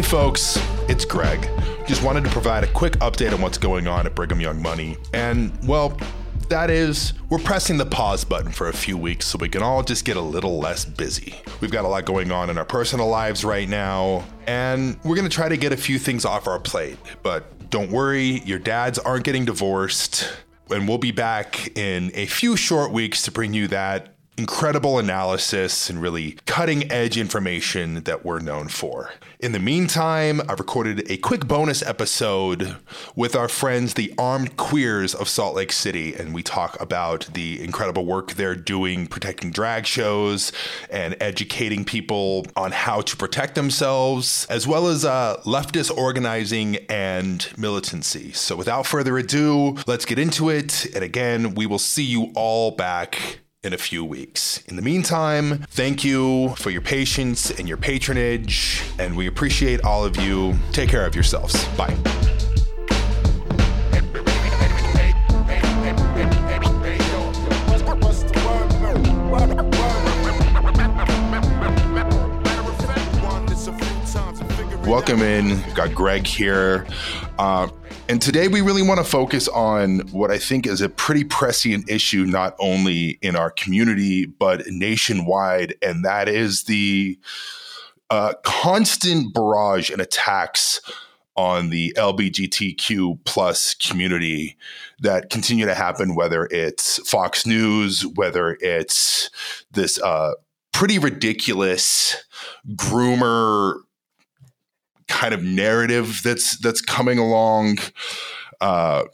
Hey, folks, it's Greg. Just wanted to provide a quick update on what's going on at Brigham Young Money. And, well, that is, we're pressing the pause button for a few weeks so we can all just get a little less busy. We've got a lot going on in our personal lives right now, and we're gonna try to get a few things off our plate. But don't worry, your dads aren't getting divorced, and we'll be back in a few short weeks to bring you that incredible analysis and really cutting edge information that we're known for. In the meantime, I've recorded a quick bonus episode with our friends, the Armed Queers of Salt Lake City, and we talk about the incredible work they're doing protecting drag shows and educating people on how to protect themselves, as well as uh, leftist organizing and militancy. So without further ado, let's get into it. And again, we will see you all back in a few weeks. In the meantime, thank you for your patience and your patronage, and we appreciate all of you. Take care of yourselves. Bye. Welcome in. Got Greg here. Uh, and today we really want to focus on what I think is a pretty prescient issue, not only in our community, but nationwide. And that is the uh, constant barrage and attacks on the LBGTQ plus community that continue to happen, whether it's Fox News, whether it's this uh, pretty ridiculous groomer kind of narrative that's that's coming along uh,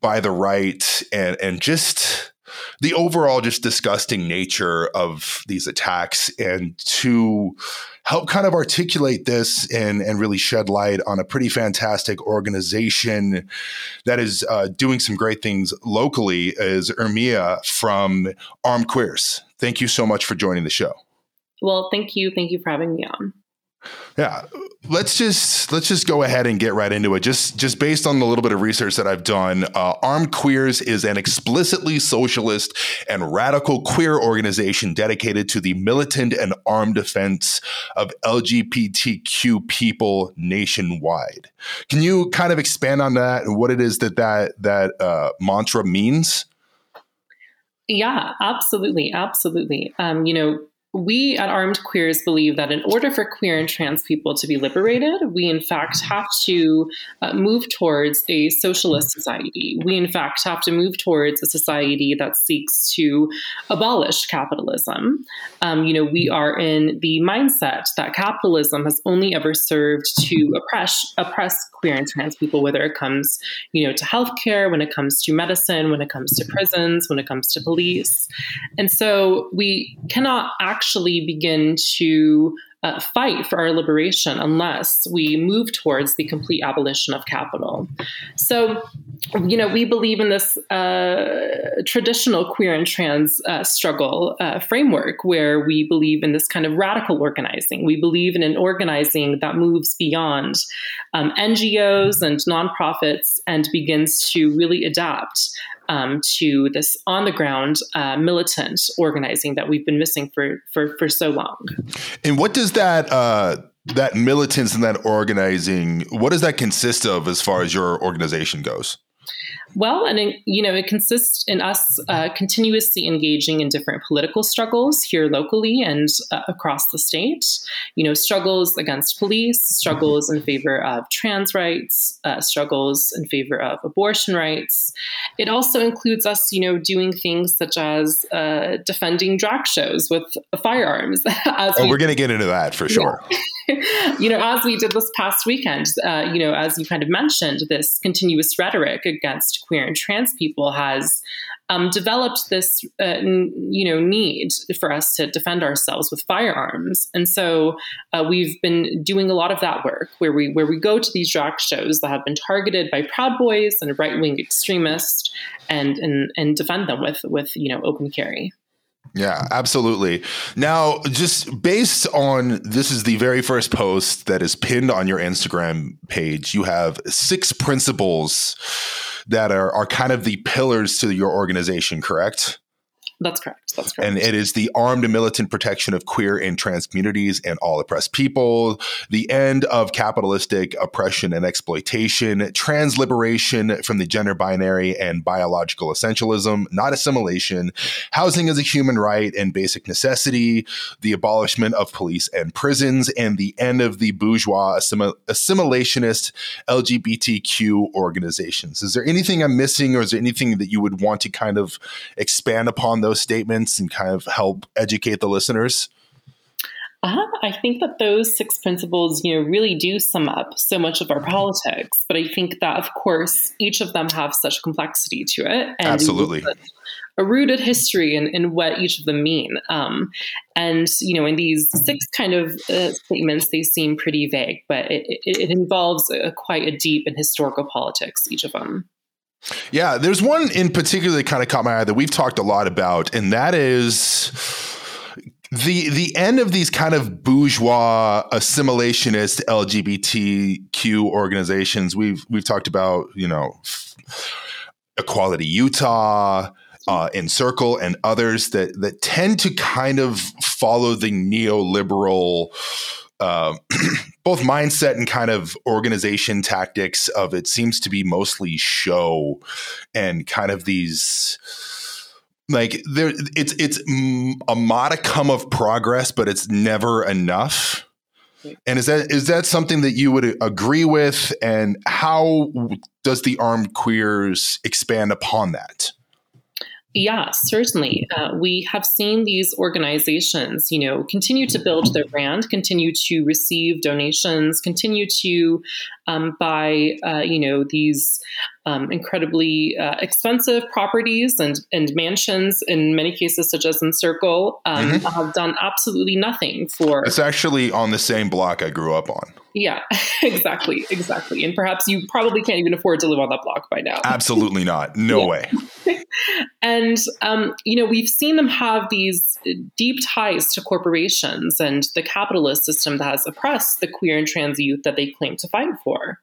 by the right and and just the overall just disgusting nature of these attacks and to help kind of articulate this and and really shed light on a pretty fantastic organization that is uh, doing some great things locally is Ermia from Armed Queers. Thank you so much for joining the show. Well, thank you. Thank you for having me on. Yeah, let's just let's just go ahead and get right into it. Just just based on the little bit of research that I've done, uh, Armed Queers is an explicitly socialist and radical queer organization dedicated to the militant and armed defense of LGBTQ people nationwide. Can you kind of expand on that and what it is that that that uh, mantra means? Yeah, absolutely, absolutely. Um, you know, we at Armed Queers believe that in order for queer and trans people to be liberated, we in fact have to uh, move towards a socialist society. We in fact have to move towards a society that seeks to abolish capitalism. Um, you know, we are in the mindset that capitalism has only ever served to oppress oppress queer and trans people, whether it comes, you know, to healthcare, when it comes to medicine, when it comes to prisons, when it comes to police, and so we cannot act actually begin to uh, fight for our liberation unless we move towards the complete abolition of capital. So, you know, we believe in this uh, traditional queer and trans uh, struggle uh, framework where we believe in this kind of radical organizing. We believe in an organizing that moves beyond um, NGOs and nonprofits and begins to really adapt um, to this on the ground uh, militant organizing that we've been missing for for for so long. And what does that uh, that militance and that organizing what does that consist of as far as your organization goes? Well, and it, you know, it consists in us uh, continuously engaging in different political struggles here locally and uh, across the state. You know, struggles against police, struggles in favor of trans rights, uh, struggles in favor of abortion rights. It also includes us, you know, doing things such as uh, defending drag shows with firearms. oh, we, we're going to get into that for sure. Yeah. you know, as we did this past weekend, uh, you know, as you kind of mentioned, this continuous rhetoric against queer and trans people has um, developed this, uh, n- you know, need for us to defend ourselves with firearms, and so uh, we've been doing a lot of that work where we where we go to these drag shows that have been targeted by Proud Boys and right wing extremists, and and and defend them with with you know open carry. Yeah, absolutely. Now, just based on this is the very first post that is pinned on your Instagram page, you have six principles that are, are kind of the pillars to your organization, correct? That's correct. That's correct. And it is the armed and militant protection of queer and trans communities and all oppressed people, the end of capitalistic oppression and exploitation, trans liberation from the gender binary and biological essentialism, not assimilation, housing as a human right and basic necessity, the abolishment of police and prisons, and the end of the bourgeois assimil- assimilationist LGBTQ organizations. Is there anything I'm missing, or is there anything that you would want to kind of expand upon those statements and kind of help educate the listeners? Uh, I think that those six principles, you know, really do sum up so much of our politics. But I think that, of course, each of them have such complexity to it, and absolutely a rooted history in, in what each of them mean. Um, and you know, in these six kind of uh, statements, they seem pretty vague, but it, it, it involves a, quite a deep and historical politics. Each of them. Yeah, there's one in particular that kind of caught my eye that we've talked a lot about, and that is the the end of these kind of bourgeois assimilationist LGBTQ organizations. We've we've talked about, you know, Equality Utah, uh, Encircle, and others that that tend to kind of follow the neoliberal uh, both mindset and kind of organization tactics of it seems to be mostly show and kind of these like there it's it's a modicum of progress but it's never enough. And is that is that something that you would agree with? And how does the armed queers expand upon that yeah, certainly. Uh, we have seen these organizations, you know, continue to build their brand, continue to receive donations, continue to um, buy, uh, you know, these um, incredibly uh, expensive properties and, and mansions, in many cases, such as Encircle, um, mm-hmm. have done absolutely nothing for. It's actually on the same block I grew up on. Yeah, exactly, exactly. And perhaps you probably can't even afford to live on that block by now. Absolutely not. No way. and um, you know, we've seen them have these deep ties to corporations and the capitalist system that has oppressed the queer and trans youth that they claim to fight for.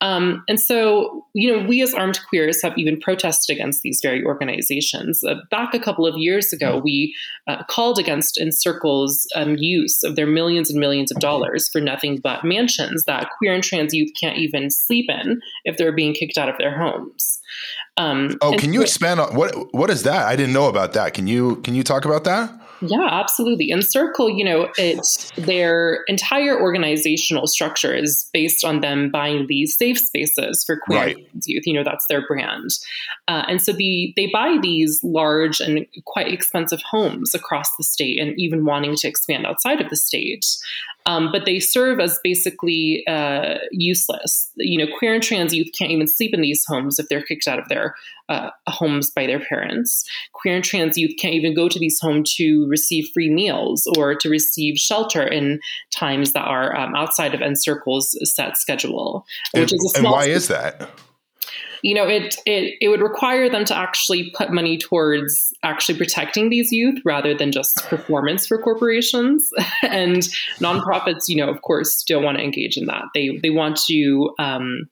Um, and so, you know, we as armed queers have even protested against these very organizations. Uh, back a couple of years ago, mm-hmm. we uh, called against Encircle's um, use of their millions and millions of dollars for nothing but mansions that queer and trans youth can't even sleep in if they're being kicked out of their homes. Um, oh, can you expand on what what is that? I didn't know about that. Can you can you talk about that? Yeah, absolutely. And Encircle, you know, it's their entire organizational structure is based on them buying these safe spaces for queer right. youth. You know, that's their brand. Uh, and so the, they buy these large and quite expensive homes across the state and even wanting to expand outside of the state. Um, but they serve as basically uh, useless. You know, queer and trans youth can't even sleep in these homes if they're kicked out of their uh, homes by their parents. Queer and trans youth can't even go to these homes to receive free meals or to receive shelter in times that are um, outside of Encircle's set schedule. Which and, is a small and why is that? You know, it, it it would require them to actually put money towards actually protecting these youth rather than just performance for corporations. and nonprofits, you know, of course, don't want to engage in that. They they want to um,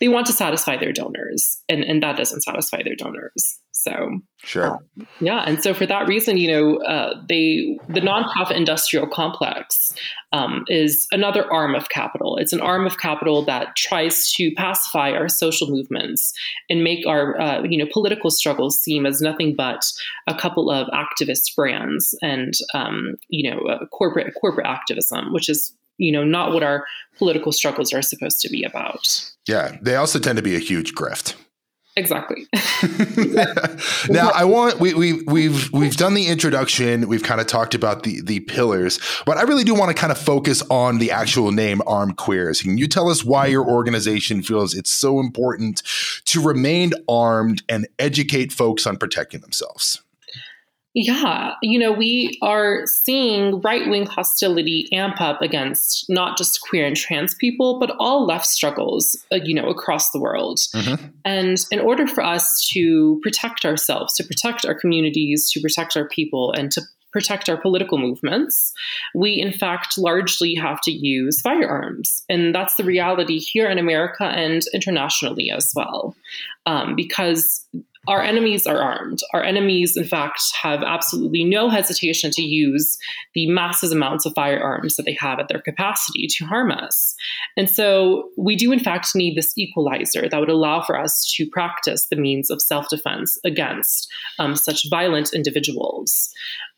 they want to satisfy their donors, and and that doesn't satisfy their donors. So sure, um, yeah, and so for that reason, you know, uh, they the nonprofit industrial complex um, is another arm of capital. It's an arm of capital that tries to pacify our social movements and make our uh, you know political struggles seem as nothing but a couple of activist brands and um, you know uh, corporate corporate activism, which is you know not what our political struggles are supposed to be about. Yeah, they also tend to be a huge grift. Exactly. now I want we we we've we've done the introduction, we've kind of talked about the the pillars, but I really do want to kind of focus on the actual name Armed Queers. Can you tell us why your organization feels it's so important to remain armed and educate folks on protecting themselves? Yeah, you know, we are seeing right wing hostility amp up against not just queer and trans people, but all left struggles, uh, you know, across the world. Mm-hmm. And in order for us to protect ourselves, to protect our communities, to protect our people, and to protect our political movements, we in fact largely have to use firearms. And that's the reality here in America and internationally as well. Um, because our enemies are armed. Our enemies, in fact, have absolutely no hesitation to use the massive amounts of firearms that they have at their capacity to harm us. And so we do, in fact, need this equalizer that would allow for us to practice the means of self defense against um, such violent individuals.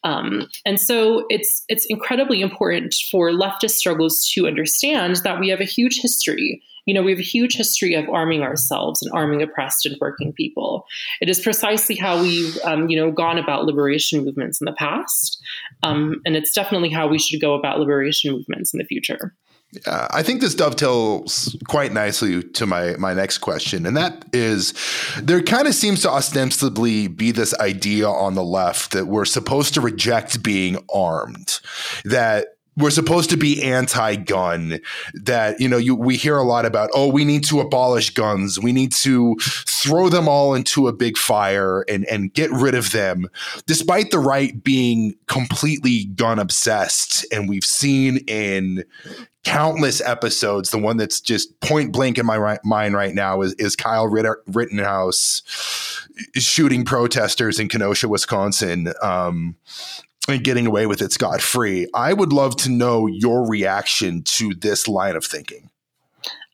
Um, and so it's it's incredibly important for leftist struggles to understand that we have a huge history you know, we have a huge history of arming ourselves and arming oppressed and working people. It is precisely how we've, um, you know, gone about liberation movements in the past, um, and it's definitely how we should go about liberation movements in the future. Uh, I think this dovetails quite nicely to my my next question, and that is, there kind of seems to ostensibly be this idea on the left that we're supposed to reject being armed, that we're supposed to be anti-gun that you know you, we hear a lot about oh we need to abolish guns. We need to throw them all into a big fire and and get rid of them. Despite the right being completely gun obsessed and we've seen in countless episodes the one that's just point blank in my right, mind right now is, is kyle Ritter, rittenhouse shooting protesters in kenosha wisconsin. Um, and getting away with it scot free. I would love to know your reaction to this line of thinking.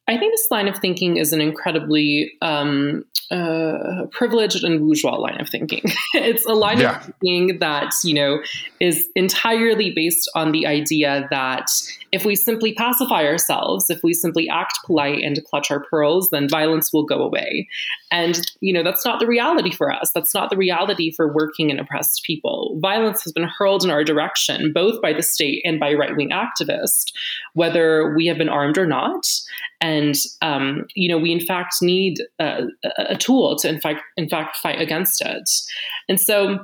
I think this line of thinking is an incredibly um, uh, privileged and bourgeois line of thinking. it's a line yeah. of thinking that you know is entirely based on the idea that if we simply pacify ourselves, if we simply act polite and clutch our pearls, then violence will go away. And, you know, that's not the reality for us. That's not the reality for working and oppressed people. Violence has been hurled in our direction, both by the state and by right wing activists, whether we have been armed or not. And, um, you know, we in fact need a, a tool to, in fact, in fact, fight against it. And so,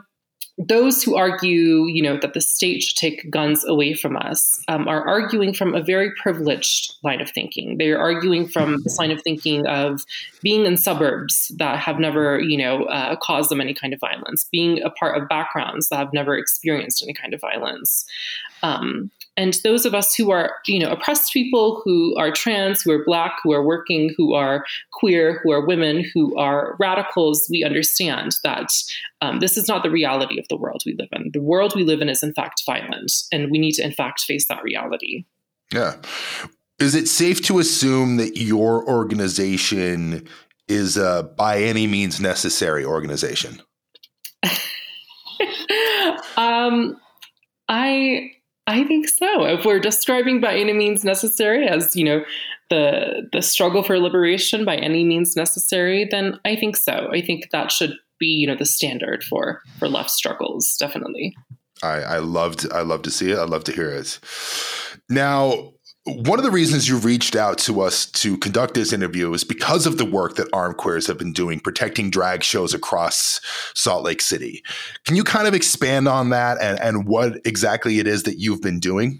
those who argue, you know, that the state should take guns away from us um, are arguing from a very privileged line of thinking. They are arguing from this line of thinking of being in suburbs that have never, you know, uh, caused them any kind of violence, being a part of backgrounds that have never experienced any kind of violence. Um, and those of us who are you know oppressed people who are trans who are black who are working who are queer who are women who are radicals we understand that um, this is not the reality of the world we live in. The world we live in is in fact violent and we need to in fact face that reality. Yeah. Is it safe to assume that your organization is a by any means necessary organization? Um I I think so. If we're describing by any means necessary as, you know, the the struggle for liberation by any means necessary, then I think so. I think that should be, you know, the standard for for left struggles, definitely. I, I loved I love to see it. I love to hear it. Now, one of the reasons you reached out to us to conduct this interview is because of the work that Armed Queers have been doing protecting drag shows across Salt Lake City. Can you kind of expand on that and, and what exactly it is that you've been doing?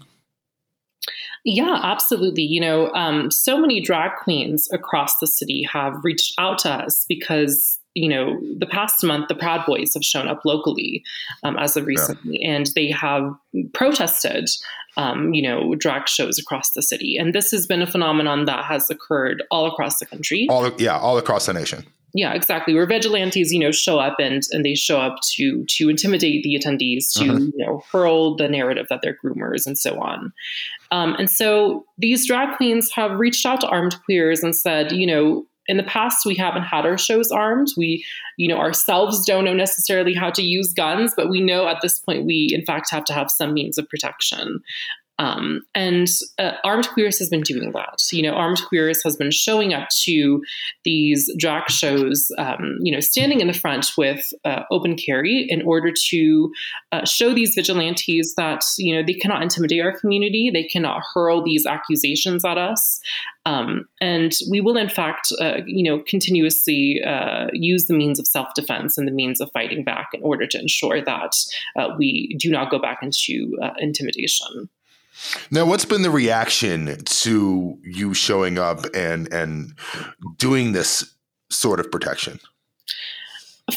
Yeah, absolutely. You know, um, so many drag queens across the city have reached out to us because you know, the past month, the Proud Boys have shown up locally um, as of recently, yeah. and they have protested, um, you know, drag shows across the city. And this has been a phenomenon that has occurred all across the country. All yeah, all across the nation. Yeah, exactly. Where vigilantes, you know, show up and and they show up to to intimidate the attendees, to uh-huh. you know, hurl the narrative that they're groomers and so on. Um, and so these drag queens have reached out to armed queers and said, you know, in the past we haven't had our shows armed. We you know ourselves don't know necessarily how to use guns but we know at this point we in fact have to have some means of protection um, and uh, Armed Queers has been doing that. You know, Armed Queers has been showing up to these drag shows, um, you know, standing in the front with uh, open carry in order to uh, show these vigilantes that, you know, they cannot intimidate our community, they cannot hurl these accusations at us. Um, and we will, in fact, uh, you know, continuously uh, use the means of self defense and the means of fighting back in order to ensure that uh, we do not go back into intimidation. Now, what's been the reaction to you showing up and and doing this sort of protection?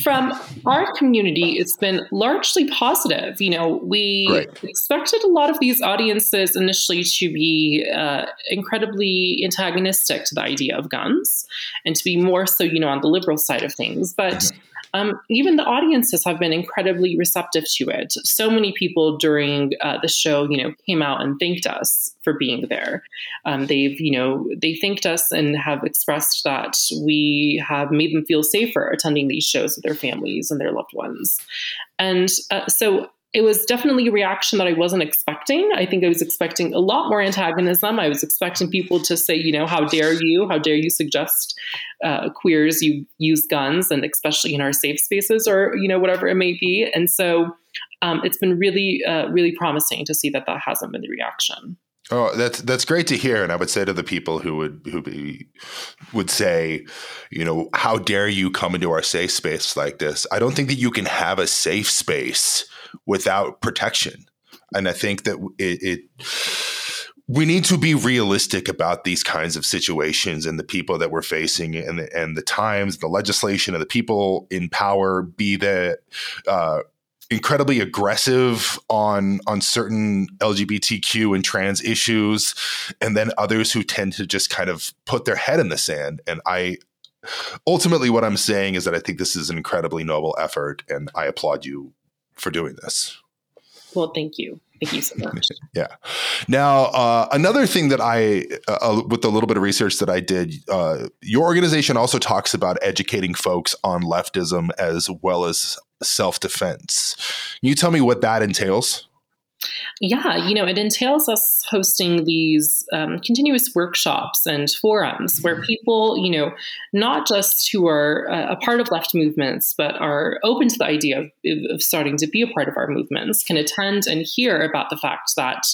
From our community, it's been largely positive. You know, we Great. expected a lot of these audiences initially to be uh, incredibly antagonistic to the idea of guns and to be more so, you know, on the liberal side of things. But mm-hmm. Um, even the audiences have been incredibly receptive to it. So many people during uh, the show, you know, came out and thanked us for being there. Um, they've, you know, they thanked us and have expressed that we have made them feel safer attending these shows with their families and their loved ones. And uh, so it was definitely a reaction that I wasn't expecting. I think I was expecting a lot more antagonism. I was expecting people to say, you know, how dare you? How dare you suggest uh, queers you use guns, and especially in our safe spaces, or you know, whatever it may be. And so, um, it's been really, uh, really promising to see that that hasn't been the reaction. Oh, that's that's great to hear, and I would say to the people who would who be, would say, you know, how dare you come into our safe space like this? I don't think that you can have a safe space without protection, and I think that it, it we need to be realistic about these kinds of situations and the people that we're facing and the, and the times, the legislation, and the people in power. Be that uh, incredibly aggressive on on certain LGBTQ and trans issues, and then others who tend to just kind of put their head in the sand. And I ultimately, what I'm saying is that I think this is an incredibly noble effort, and I applaud you for doing this. Well, thank you. Thank you so much. yeah. Now, uh, another thing that I, uh, uh, with a little bit of research that I did, uh, your organization also talks about educating folks on leftism as well as self defense. Can you tell me what that entails? Yeah, you know, it entails us hosting these um, continuous workshops and forums where mm-hmm. people, you know, not just who are uh, a part of left movements, but are open to the idea of, of, starting to be a part of our movements, can attend and hear about the fact that,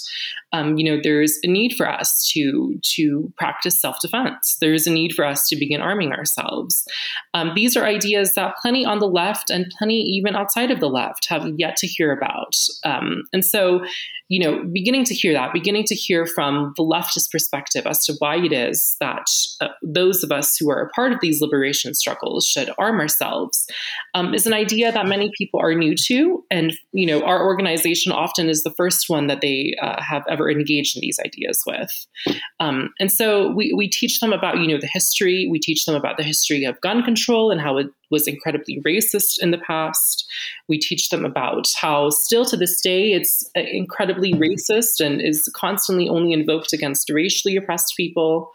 um, you know, there's a need for us to to practice self defense. There's a need for us to begin arming ourselves. Um, these are ideas that plenty on the left and plenty even outside of the left have yet to hear about, um, and so you know, beginning to hear that, beginning to hear from the leftist perspective as to why it is that uh, those of us who are a part of these liberation struggles should arm ourselves um, is an idea that many people are new to. And, you know, our organization often is the first one that they uh, have ever engaged in these ideas with. Um, and so we, we teach them about, you know, the history, we teach them about the history of gun control and how it was incredibly racist in the past. We teach them about how, still to this day, it's uh, incredibly racist and is constantly only invoked against racially oppressed people.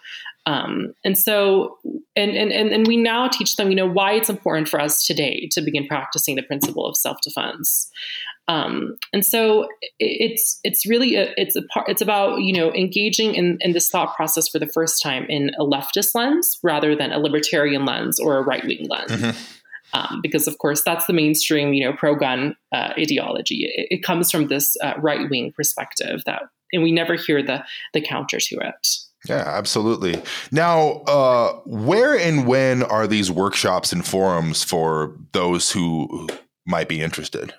Um, and so, and, and, and we now teach them, you know, why it's important for us today to begin practicing the principle of self-defense. Um, and so it's it's really a, it's a part it's about you know engaging in, in this thought process for the first time in a leftist lens rather than a libertarian lens or a right wing lens. Mm-hmm. Um, because of course that's the mainstream you know pro gun uh, ideology. It, it, comes from this uh, right wing perspective that, and we never hear the the counter to it. Yeah, absolutely. Now, uh, where and when are these workshops and forums for those who might be interested?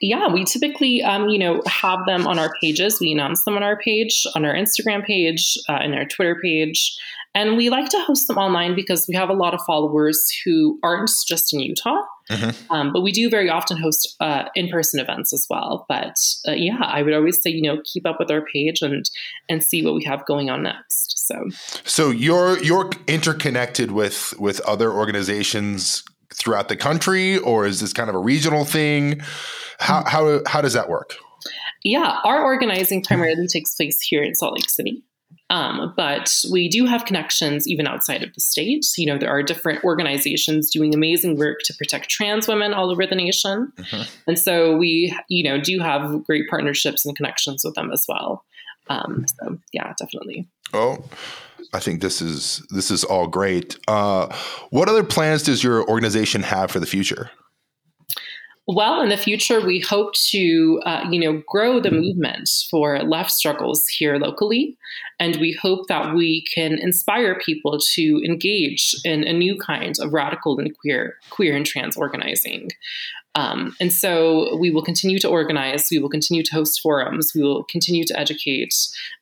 Yeah, we typically, um, you know, have them on our pages. We announce them on our page, on our Instagram page, uh, our Twitter page. And we like to host them online because we have a lot of followers who aren't just in Utah. Mm-hmm. Um, but we do very often host uh, in-person events as well. But uh, yeah, I would always say, you know, keep up with our page and and see what we have going on next. So, so you're you're interconnected with with other organizations throughout the country, or is this kind of a regional thing? How how how does that work? Yeah, our organizing primarily takes place here in Salt Lake City. Um, but we do have connections even outside of the state. You know, there are different organizations doing amazing work to protect trans women all over the nation. Mm-hmm. And so we, you know, do have great partnerships and connections with them as well. Um, so yeah, definitely. Oh, I think this is this is all great. Uh, what other plans does your organization have for the future? Well, in the future, we hope to, uh, you know, grow the movement for left struggles here locally, and we hope that we can inspire people to engage in a new kind of radical and queer, queer and trans organizing. Um, and so we will continue to organize, we will continue to host forums, we will continue to educate,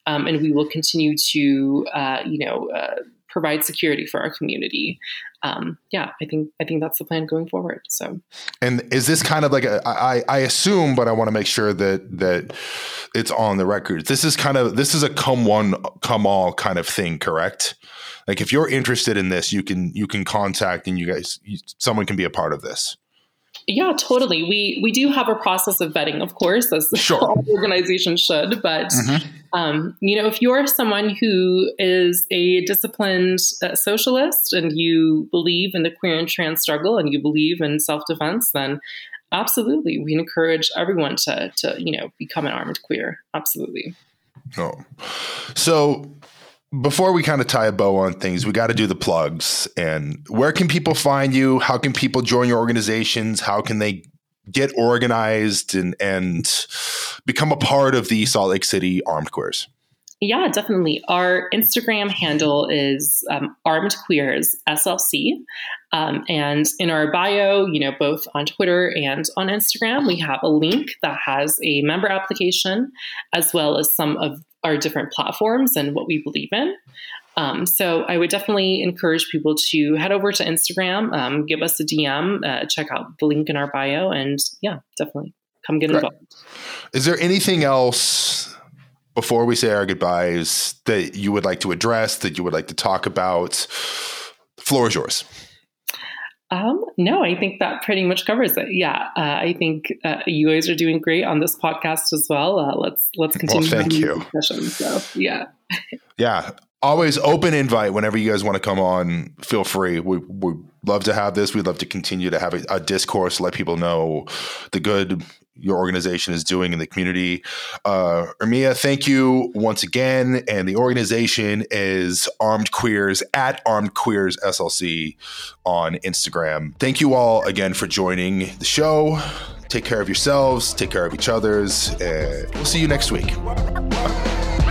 um, and we will continue to, uh, you know, uh, provide security for our community. Um, yeah, I think I think that's the plan going forward. So, and is this kind of like a, I, I assume, but I want to make sure that that it's on the record. This is kind of this is a come one come all kind of thing, correct? Like if you're interested in this, you can you can contact and you guys you, someone can be a part of this. Yeah, totally. We we do have a process of vetting, of course, as sure. all organizations should. But mm-hmm. Um, you know, if you're someone who is a disciplined uh, socialist and you believe in the queer and trans struggle and you believe in self defense, then absolutely, we encourage everyone to to you know become an armed queer. Absolutely. Oh, so before we kind of tie a bow on things, we got to do the plugs. And where can people find you? How can people join your organizations? How can they get organized and and become a part of the Salt Lake City Armed Queers? Yeah, definitely. Our Instagram handle is um, Armed Queers SLC. Um, and in our bio, you know, both on Twitter and on Instagram, we have a link that has a member application as well as some of our different platforms and what we believe in. Um, so I would definitely encourage people to head over to Instagram, um, give us a DM, uh, check out the link in our bio, and yeah, definitely come get involved. Is there anything else before we say our goodbyes that you would like to address, that you would like to talk about? The floor is yours. Um, no, I think that pretty much covers it. Yeah, uh, I think uh, you guys are doing great on this podcast as well. Uh, let's let's continue. Well, thank you. So yeah, yeah. Always open invite whenever you guys want to come on. Feel free. We we love to have this. We'd love to continue to have a, a discourse, let people know the good your organization is doing in the community. Uh, Urmia, thank you once again. And the organization is Armed Queers at Armed Queers SLC on Instagram. Thank you all again for joining the show. Take care of yourselves, take care of each other's, and we'll see you next week. Bye.